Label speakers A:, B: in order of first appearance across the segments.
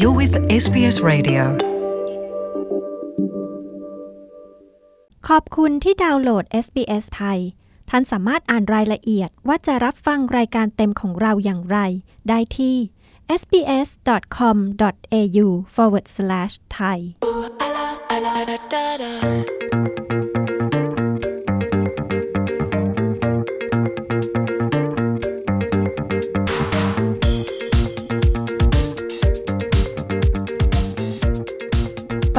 A: You're with SBS Radio.
B: ขอบคุณที่ดาวน์โหลด SBS ไทย ท่านสามารถอ่านรายละเอียดว่าจะรับฟังรายการเต็มของเราอย่างไร ได้ที่ sbs.com.au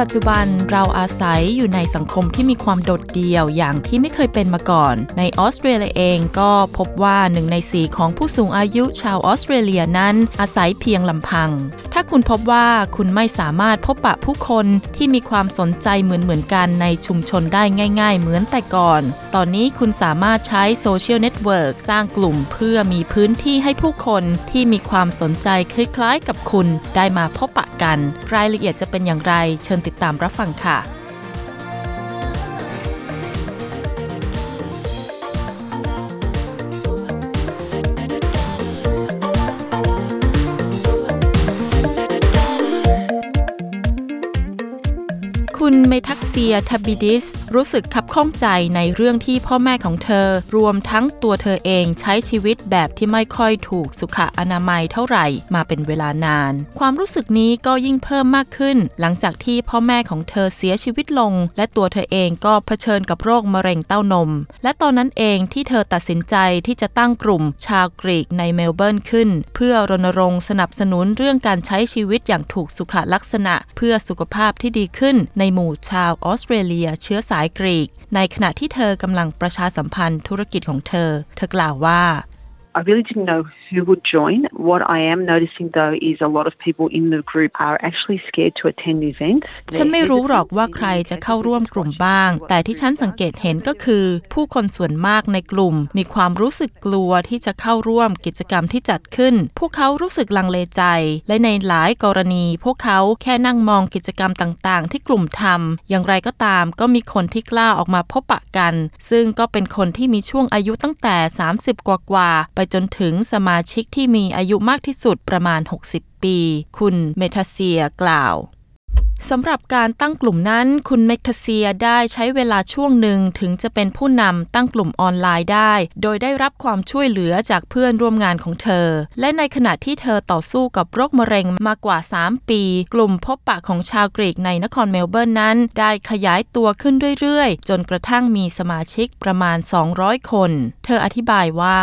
C: ปัจจุบันเราอาศัยอยู่ในสังคมที่มีความโดดเดี่ยวอย่างที่ไม่เคยเป็นมาก่อน ในออสเตรเลียเองก็พบว่าหนึ่งในสี่ของผู้สูงอายุชาวออสเตรเลียนั้นอาศัยเพียงลำพัง ถ้าคุณพบว่าคุณไม่สามารถพบปะผู้คนที่มีความสนใจเหมือนเหมือนกันในชุมชนได้ง่าย ๆ เหมือนแต่ก่อน ตอนนี้คุณสามารถใช้โซเชียลเน็ตเวิร์กสร้างกลุ่มเพื่อมีพื้นที่ให้ผู้คนที่มีความสนใจคล้ายๆกับคุณ ได้มาพบปะกัน รายละเอียดจะเป็นอย่างไรเชิญติดตามรับฟังค่ะคุณเมทักเซียทับบิดิส รู้สึกขับข้องใจในเรื่องที่พ่อแม่ของเธอ รวมทั้งตัวเธอเองใช้ชีวิตแบบที่ไม่ค่อยถูกสุขอนามัยเท่าไหร่มาเป็นเวลานาน ความรู้สึกนี้ก็ยิ่งเพิ่มมากขึ้น หลังจากที่พ่อแม่ของเธอเสียชีวิตลง และตัวเธอเองก็เผชิญกับโรคมะเร็งเต้านม และตอนนั้นเองที่เธอตัดสินใจที่จะตั้งกลุ่มชาวกรีกในเมลเบิร์นขึ้น เพื่อรณรงค์สนับสนุนเรื่องการใช้ชีวิตอย่างถูกสุขลักษณะ เพื่อสุขภาพที่ดีขึ้นในหมู่ชาวออสเตรเลียเชื้อสายกรีก ในขณะที่เธอกำลังประชาสัมพันธ์ธุรกิจของเธอ เธอกล่าวว่า
D: I really didn't know who would join. What I am noticing though is a lot of people in the group are actually scared to attend events.
C: ฉันไม่รู้หรอกว่าใครจะเข้าร่วมกลุ่มบ้าง แต่ที่ฉันสังเกตเห็นก็คือ ผู้คนส่วนมากในกลุ่ม มีความรู้สึกกลัวที่จะเข้าร่วมกิจกรรมที่จัดขึ้น พวกเขารู้สึกลังเลใจ และในหลายกรณี พวกเขาแค่นั่งมองกิจกรรมต่างๆ ที่กลุ่มทำอย่างไรก็ตาม ก็มีคนที่กล้าออกมาพบปะกัน ซึ่งก็เป็นคนที่มีช่วงอายุตั้งแต่ 30 กว่าๆไปจนถึงสมาชิกที่มีอายุมากที่สุดประมาณ 60 ปี คุณเมทาเซียกล่าวสำหรับการตั้งกลุ่มนั้น คุณเมคเซียได้ใช้เวลาช่วงหนึ่งถึงจะเป็นผู้นำตั้งกลุ่มออนไลน์ได้ โดยได้รับความช่วยเหลือจากเพื่อนร่วมงานของเธอ และในขณะที่เธอต่อสู้กับโรคมะเร็งมากว่า 3 ปี กลุ่มพบปะของชาวกรีกในนครเมลเบิร์นนั้น ได้ขยายตัวขึ้นเรื่อยๆ จนกระทั่งมีสมาชิกประมาณ 200 คน เธออธิบายว่า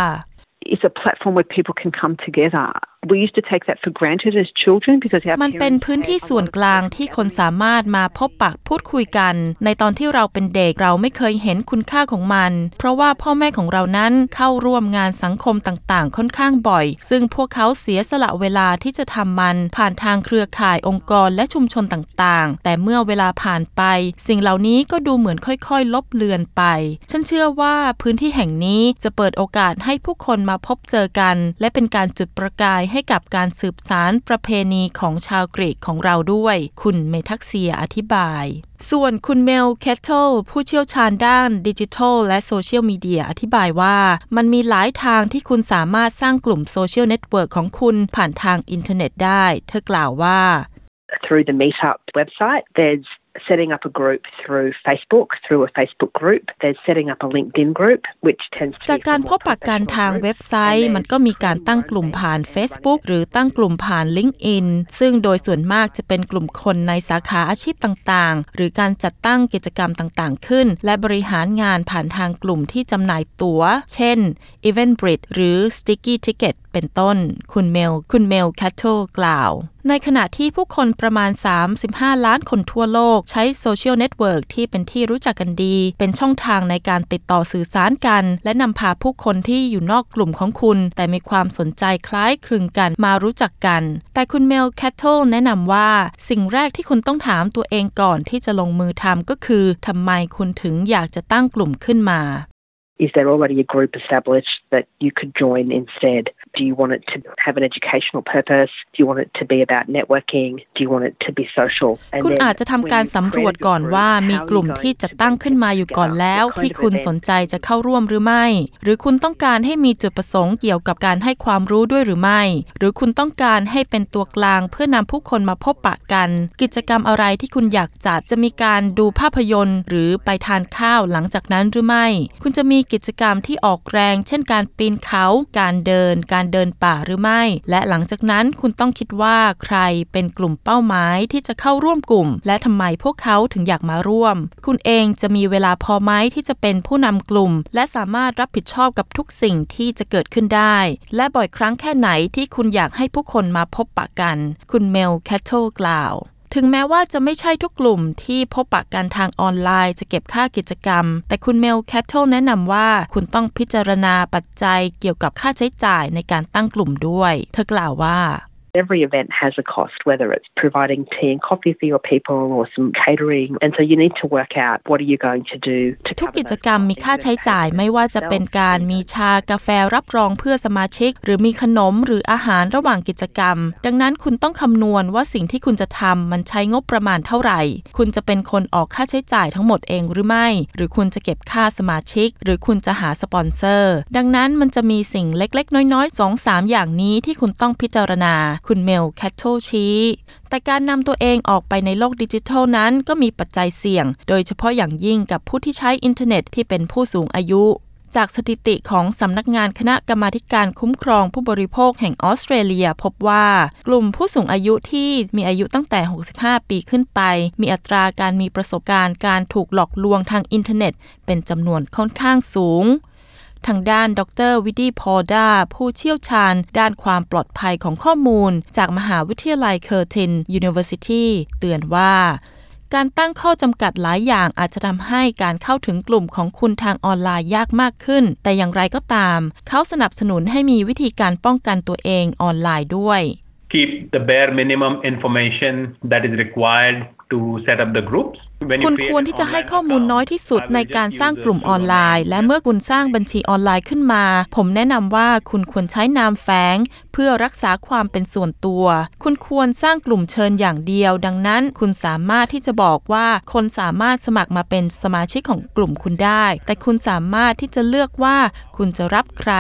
D: It's a platform where people can come together. We used to take that for granted as children because our
C: มันเป็น
D: parents
C: พื้นที่
D: had a
C: ส่วน
D: lot of
C: กลางที่คนสามารถมาพบปะพูดคุยกัน ในตอนที่เราเป็นเด็กเราไม่เคยเห็นคุณค่าของมัน เพราะว่าพ่อแม่ของเรานั้นเข้าร่วมงานสังคมต่างๆ ค่อนข้างบ่อย ซึ่งพวกเขาเสียสละเวลาที่จะทำมัน ผ่านทางเครือข่ายองค์กรและชุมชนต่างๆ แต่เมื่อเวลาผ่านไป สิ่งเหล่านี้ก็ดูเหมือนค่อยๆ ลบเลือนไป ฉันเชื่อว่าพื้นที่แห่งนี้จะเปิดโอกาสให้ผู้คนมาพบเจอกัน และเป็นการจุดประกายให้กับการสืบสานประเพณีของชาวกรีกของเราด้วย คุณเมทักเซียอธิบาย ส่วนคุณเมลเคทเทลผู้เชี่ยวชาญด้านดิจิทัลและโซเชียลมีเดียอธิบายว่า มันมีหลายทางที่คุณสามารถสร้างกลุ่มโซเชียลเน็ตเวิร์กของคุณผ่านทางอินเทอร์เน็ตได้ เธอกล่าวว่า
D: through the Meetup website. There's setting up a group through Facebook, through a Facebook group. There's setting up a LinkedIn group, which tends to
C: จาก
D: be
C: การ
D: for
C: พ
D: more
C: บปะกัน
D: professional
C: ทาง
D: groups.
C: เว็บไซ
D: And
C: ต์
D: there's
C: มันก็มีการตั้งกลุ่มผ่าน Facebook หรือตั้งกลุ่มผ่าน LinkedIn ซึ่งโดยส่วนมากจะเป็นกลุ่มคนในสาขาอาชีพต่างๆ หรือการจัดตั้งกิจกรรมต่างๆ ขึ้น และบริหารงานผ่านทางกลุ่มที่จำหน่ายตั๋ว เช่น Eventbrite หรือ Sticky Ticket เป็นต้น คุณเมล คุณเมลแคทเทลกล่าว ในขณะที่ผู้คนประมาณ 35 ล้านคนทั่วโลก ใช้โซเชียลเน็ตเวิร์กที่เป็นที่รู้จักกันดี เป็นช่องทางในการติดต่อสื่อสารกัน และนำพาผู้คนที่อยู่นอกกลุ่มของคุณ แต่มีความสนใจคล้ายคลึงกันมารู้จักกัน แต่คุณเมลแคทเทลแนะนำว่าสิ่งแรกที่คุณต้องถามตัวเองก่อนที่จะลงมือทำก็คือทำไมคุณถึงอยากจะตั้งกลุ่มขึ้นมา
D: Is there already a group established that you could join instead? Do you want it to have an educational purpose? Do you want it to be about networking? Do you want it to be social?
C: คุณอาจจะทำการสำรวจก่อนว่ามีกลุ่มที่จะตั้งขึ้นมาอยู่ก่อนแล้ว ที่คุณสนใจจะเข้าร่วมหรือไม่ หรือคุณต้องการให้มีจุดประสงค์เกี่ยวกับการให้ความรู้ด้วยหรือไม่ หรือคุณต้องการให้เป็นตัวกลางเพื่อนำผู้คนมาพบปะกัน กิจกรรมอะไรที่คุณอยากจัดจะมีการดูภาพยนตร์ หรือไปทานข้าวหลังจากนั้นหรือไม่ คุณจะมีกิจกรรมที่ออกแรง เช่นการปีนเขา การเดินการเดินป่าหรือไม่ และหลังจากนั้นคุณต้องคิดว่าใครเป็นกลุ่มเป้าหมายที่จะเข้าร่วมกลุ่ม และทำไมพวกเขาถึงอยากมาร่วม คุณเองจะมีเวลาพอไหมที่จะเป็นผู้นำกลุ่ม และสามารถรับผิดชอบกับทุกสิ่งที่จะเกิดขึ้นได้ และบ่อยครั้งแค่ไหนที่คุณอยากให้ผู้คนมาพบปะกัน คุณเมลแคทเทลกล่าว ถึงแม้ว่าจะไม่ใช่ทุกกลุ่มที่พบปะกันทางออนไลน์จะเก็บค่ากิจกรรม แต่คุณเมลแคทเทลแนะนำว่าคุณต้องพิจารณาปัจจัยเกี่ยวกับค่าใช้จ่ายในการตั้งกลุ่มด้วย เธอกล่าวว่า
D: Every event has a cost, whether it's providing tea and coffee for your people or some catering. And so you need to work out what are you going to do to
C: ทุก
D: cover
C: กิจ
D: those
C: กรรม
D: costs,
C: มีค่า
D: either
C: ใช้จ่าย
D: pay for
C: ไม่ว่าจะเป็นการมีชากาแฟรับรองเพื่อสมาชิก หรือมีขนมหรืออาหารระหว่างกิจกรรม ดังนั้นคุณต้องคำนวณว่าสิ่งที่คุณจะทำมันใช้งบประมาณเท่าไหร่ คุณจะเป็นคนออกค่าใช้จ่ายทั้งหมดเองหรือไม่ หรือคุณจะเก็บค่าสมาชิก หรือคุณจะหาสปอนเซอร์ ดังนั้นมันจะมีสิ่งเล็กๆ น้อยๆ2-3อย่างนี้ที่คุณต้องพิจารณาคุณเมลแคทเทลชี้ แต่การนำตัวเองออกไปในโลกดิจิทัลนั้นก็มีปัจจัยเสี่ยง โดยเฉพาะอย่างยิ่งกับผู้ที่ใช้อินเทอร์เน็ตที่เป็นผู้สูงอายุจากสถิติของสำนักงานคณะกรรมการคุ้มครองผู้บริโภคแห่งออสเตรเลีย พบว่า กลุ่มผู้สูงอายุที่มีอายุตั้งแต่ 65 ปีขึ้นไป มีอัตราการมีประสบการณ์การถูกหลอกลวงทางอินเทอร์เน็ต เป็นจำนวนค่อนข้างสูง ทางด้านดรวิดีพอดาผู้เชี่ยวชาญ ด้านความปลอดภัยของข้อมูล จากมหาวิทยาลัยเคอร์ติน University เตือนว่าการตั้งข้อจำกัดหลายอย่างอาจจะทำให้การเข้าถึงกลุ่มของคุณทางออนไลน์ยากมากขึ้น แต่อย่างไรก็ตาม เขาสนับสนุนให้มีวิธีการป้องกันตัวเองออนไลน์ด้วย
E: keep the bare minimum information that is required to set up the groups.
C: คุณควรที่จะให้ข้อมูลน้อยที่สุดในการสร้างกลุ่มออนไลน์ และเมื่อคุณสร้างบัญชีออนไลน์ขึ้นมา ผมแนะนำว่าคุณควรใช้นามแฝง เพื่อรักษาความเป็นส่วนตัว คุณควรสร้างกลุ่มเชิญอย่างเดียว ดังนั้นคุณสามารถที่จะบอกว่าคนสามารถสมัครมาเป็นสมาชิกของกลุ่มคุณได้ แต่คุณสามารถที่จะเลือกว่าคุณจะรับใคร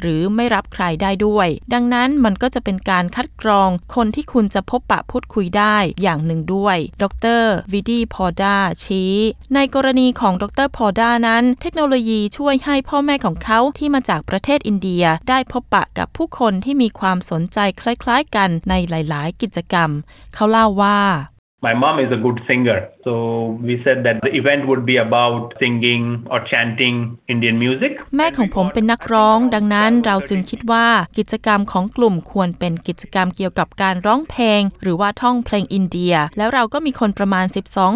C: หรือไม่รับใครได้ด้วย ดังนั้นมันก็จะเป็นการคัดกรองคนที่คุณจะพบปะพูดคุยได้อย่างหนึ่งด้วย ดรวิดีพอดาชี้ ในกรณีของดรพอดานั้น เทคโนโลยีช่วยให้พ่อแม่ของเขาที่มาจากประเทศอินเดียได้พบปะกับผู้คนที่มีความสนใจคล้ายๆกันในหลาย ๆ กิจกรรม เขาเล่าว่า
E: My mom is a good singer, so we said that the event would be about singing or chanting Indian music.
C: แม่ของผมเป็นนักร้อง ดังนั้นเราจึงคิดว่ากิจกรรมของกลุ่มควรเป็นกิจกรรมเกี่ยวกับการร้องเพลง หรือว่าท่องเพลงอินเดีย แล้วเราก็มีคนประมาณ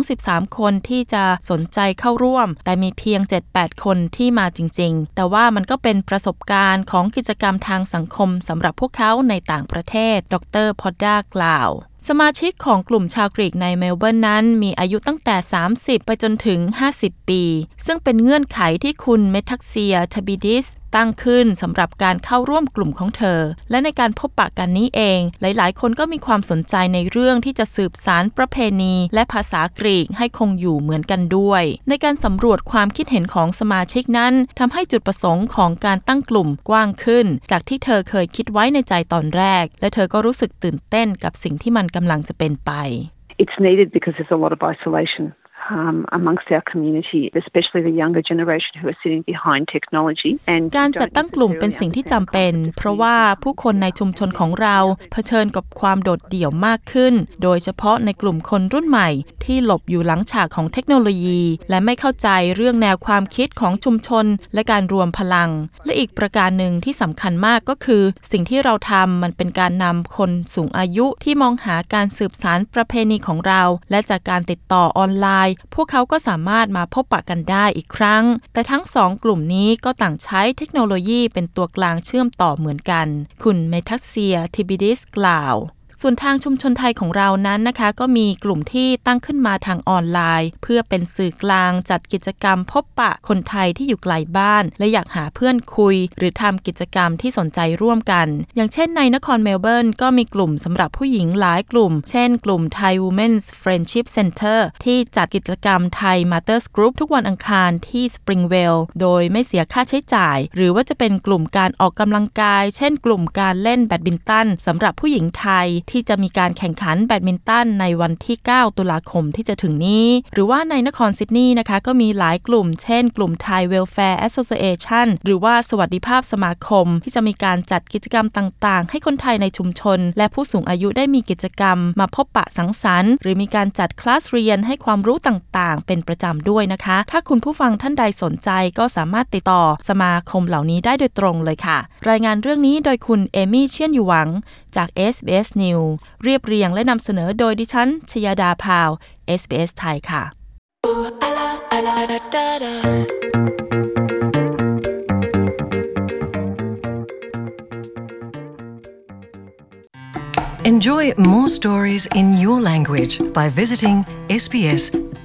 C: 12-13 คนที่จะสนใจเข้าร่วม แต่มีเพียง 7-8 คนที่มาจริง ๆ แต่ว่ามันก็เป็นประสบการณ์ของกิจกรรมทางสังคมสำหรับพวกเขาในต่างประเทศ ดรพอดดากล่าว สมาชิกของกลุ่มชาวกรีกในเมลเบิร์นนั้นมีอายุตั้งแต่ 30 ไปจนถึง 50 ปี ซึ่งเป็นเงื่อนไขที่คุณเมทักเซียทบิดิส ตั้งขึ้นสำหรับการเข้าร่วมกลุ่มของเธอ และในการพบปะกันนี้เอง หลายๆ คนก็มีความสนใจในเรื่องที่จะสืบสารประเพณี และภาษากรีกให้คงอยู่เหมือนกันด้วย ในการสำรวจความคิดเห็นของสมาชิกนั้นทำให้จุดประสงค์ของการตั้งกลุ่มกว้างขึ้น จากที่เธอเคยคิดไว้ในใจตอนแรก และเธอก็รู้สึกตื่นเต้นกับสิ่งที่มันกำลังจะเป็นไป
D: It's needed because there's a lot of isolation. Um, amongst our community, especially the younger generation who are sitting behind technology. And
C: การจัดตั้งกลุ่มเป็นสิ่งที่จำเป็น เพราะว่าผู้คนในชุมชนของเราเผชิญกับความโดดเดี่ยวมากขึ้น โดยเฉพาะในกลุ่มคนรุ่นใหม่ ที่หลบอยู่หลังฉากของเทคโนโลยี และไม่เข้าใจเรื่องแนวความคิดของชุมชน และการรวมพลัง และอีกประการหนึ่งที่สำคัญมากก็คือ สิ่งที่เราทำมันเป็นการนำคนสูงอายุที่มองหาการสืบสารประเพณีของเรา และจากการติดต่อออนไลน์พวกเขาก็สามารถมาพบปะกันได้อีกครั้ง แต่ทั้งสองกลุ่มนี้ก็ต่างใช้เทคโนโลยีเป็นตัวกลางเชื่อมต่อเหมือนกัน คุณเมทักเซียทิบิดิสกล่าว ส่วนทางชุมชนไทยของเรานั้นนะคะ ก็มีกลุ่มที่ตั้งขึ้นมาทางออนไลน์ เพื่อเป็นสื่อกลางจัดกิจกรรมพบปะคนไทยที่อยู่ไกลบ้าน และอยากหาเพื่อนคุย หรือทำกิจกรรมที่สนใจร่วมกัน อย่างเช่นในนครเมลเบิร์นก็มีกลุ่มสำหรับผู้หญิงหลายกลุ่ม เช่นกลุ่ม Thai Women's Friendship Center ที่จัดกิจกรรมไทย Mothers Group ทุกวันอังคารที่ Springvale โดยไม่เสียค่าใช้จ่าย หรือว่าจะเป็นกลุ่มการออกกำลังกาย เช่น กลุ่มการเล่นแบดมินตันสำหรับผู้หญิงไทยที่จะมีการแข่งขันแบดมินตันในวันที่ 9 ตุลาคมที่จะถึงนี้ หรือว่าในนครซิดนีย์นะคะ ก็มีหลายกลุ่ม เช่น กลุ่ม Thai Welfare Association หรือว่าสวัสดิภาพสมาคม ที่จะมีการจัดกิจกรรมต่างๆ ให้คนไทยในชุมชน และผู้สูงอายุได้มีกิจกรรม มาพบปะสังสรรค์ หรือมีการจัดคลาสเรียนให้ความรู้ต่างๆ เป็นประจำด้วยนะคะ ถ้าคุณผู้ฟังท่านใดสนใจก็สามารถติดต่อสมาคมเหล่านี้ได้โดยตรงเลยค่ะ รายงานเรื่องนี้โดยคุณเอมี่เชียนอยู่หวัง จาก SBS News เรียบเรียงและนำเสนอโดยดิฉัน ชยาดาพาว SBS ไทยค่ะ
A: Enjoy more stories in your language by visiting sbs.com.au.